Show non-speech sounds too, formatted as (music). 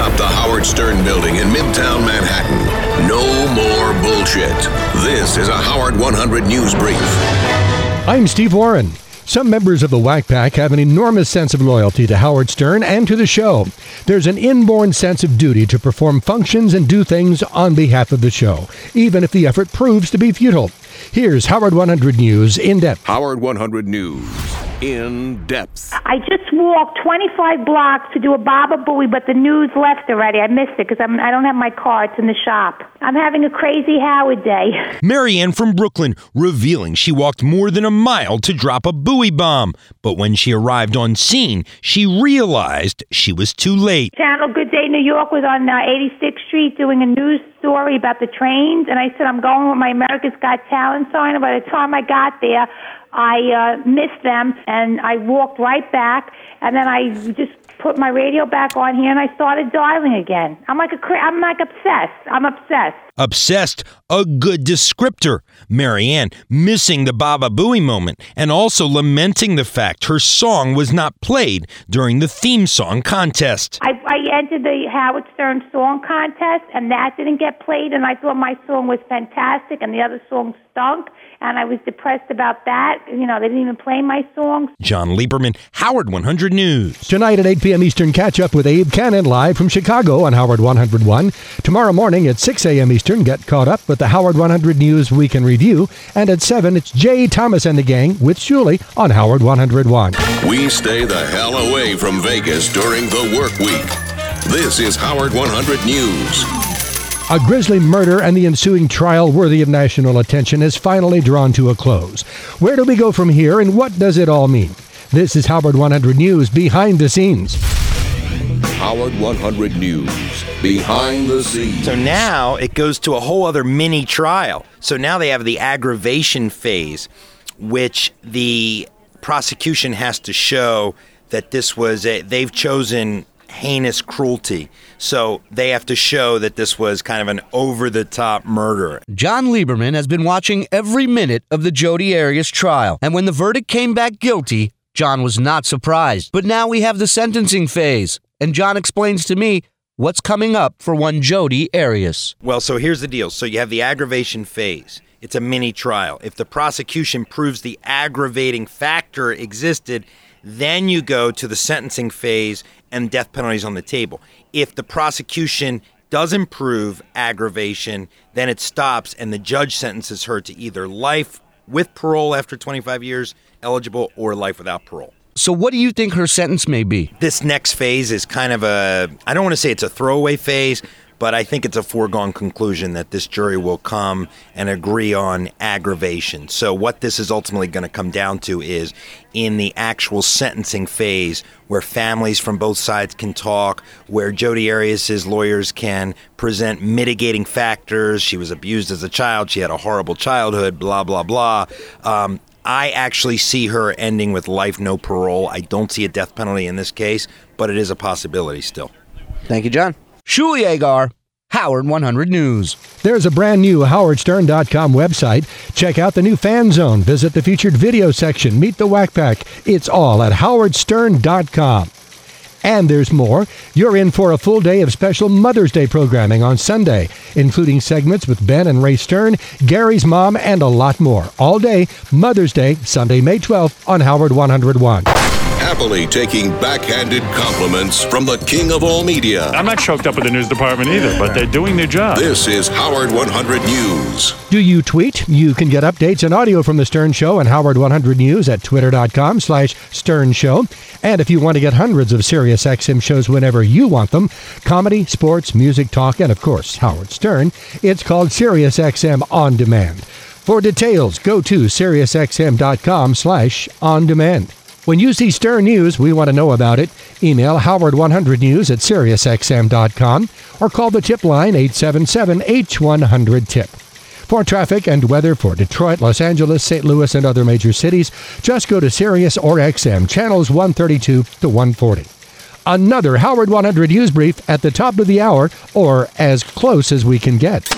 atop the Howard Stern building in Midtown Manhattan. No more bullshit. This is a Howard 100 News Brief. I'm Steve Warren. Some members of the Whack Pack have an enormous sense of loyalty to Howard Stern and to the show. There's an inborn sense of duty to perform functions and do things on behalf of the show, even if the effort proves to be futile. Here's Howard 100 News in depth. Howard 100 News in depth. I just walked 25 blocks to do a Baba Booey, but the news left already. I missed it because I I don't have my car. It's in the shop. I'm having a crazy Howard day. (laughs) Mariann from Brooklyn revealing she walked more than a mile to drop a Booey bomb. But when she arrived on scene, she realized she was too late. Channel Good Day New York was on uh, 86th Street doing a news story about the trains, and I said, I'm going with my America's Got Talent sign. And by the time I got there, I uh, missed them, and I walked right back, and then I just put my radio back on here, and I started dialing again. I'm like a, I'm like obsessed. I'm obsessed. Obsessed, a good descriptor. Mariann missing the Baba Booey moment and also lamenting the fact her song was not played during the theme song contest. I, I entered the Howard Stern Song Contest, and that didn't get played, and I thought my song was fantastic, and the other song stunk and I was depressed about that. You know, they didn't even play my songs. Jon Leiberman, Howard 100 News. Tonight at 8 p.m. Eastern, catch up with Abe Kanan live from Chicago on Howard 101. Tomorrow morning at 6 a.m. Eastern, get caught up with the Howard 100 News Week in Review. And at 7, it's Jay Thomas and the gang with Shuli on Howard 101. We stay the hell away from Vegas during the work week. This is Howard 100 News. A grisly murder and the ensuing trial worthy of national attention is finally drawn to a close. Where do we go from here and what does it all mean? This is Howard 100 News Behind the Scenes. Howard 100 News Behind the Scenes. So now it goes to a whole other mini trial. So now they have the aggravation phase, which the prosecution has to show that this was a, they've chosen heinous cruelty. So they have to show that this was kind of an over the top murder. Jon Leiberman has been watching every minute of the Jodi Arias trial, and when the verdict came back guilty, Jon was not surprised. But now we have the sentencing phase, and Jon explains to me what's coming up for one Jodi Arias. Well, so here's the deal. So you have the aggravation phase. It's a mini trial. If the prosecution proves the aggravating factor existed, then you go to the sentencing phase and death penalties on the table. If the prosecution doesn't prove aggravation, then it stops and the judge sentences her to either life with parole after 25 years eligible or life without parole. So, what do you think her sentence may be? This next phase is kind of a, I don't want to say it's a throwaway phase, but I think it's a foregone conclusion that this jury will come and agree on aggravation. So, what this is ultimately going to come down to is in the actual sentencing phase where families from both sides can talk, where Jodi Arias' lawyers can present mitigating factors. She was abused as a child, she had a horrible childhood, blah, blah, blah. Um, I actually see her ending with life, no parole. I don't see a death penalty in this case, but it is a possibility still. Thank you, Jon. Shuli Egar, Howard 100 News. There's a brand new howardstern.com website. Check out the new fan zone. Visit the featured video section. Meet the Whack Pack. It's all at howardstern.com. And there's more. You're in for a full day of special Mother's Day programming on Sunday, including segments with Ben and Ray Stern, Gary's mom, and a lot more. All day, Mother's Day, Sunday, May 12th on Howard 101 happily taking backhanded compliments from the king of all media. I'm not choked up with the news department either, but they're doing their job. This is Howard 100 News. Do you tweet? You can get updates and audio from the Stern Show and Howard 100 News at twitter.com slash Stern Show. And if you want to get hundreds of Sirius XM shows whenever you want them, comedy, sports, music, talk, and of course, Howard Stern, it's called Sirius XM On Demand. For details, go to SiriusXM.com slash on demand. When you see Stern News, we want to know about it. Email Howard100News at SiriusXM.com or call the tip line 877-H100-TIP. For traffic and weather for Detroit, Los Angeles, St. Louis, and other major cities, just go to Sirius or XM, channels 132 to 140. Another Howard 100 News Brief at the top of the hour, or as close as we can get.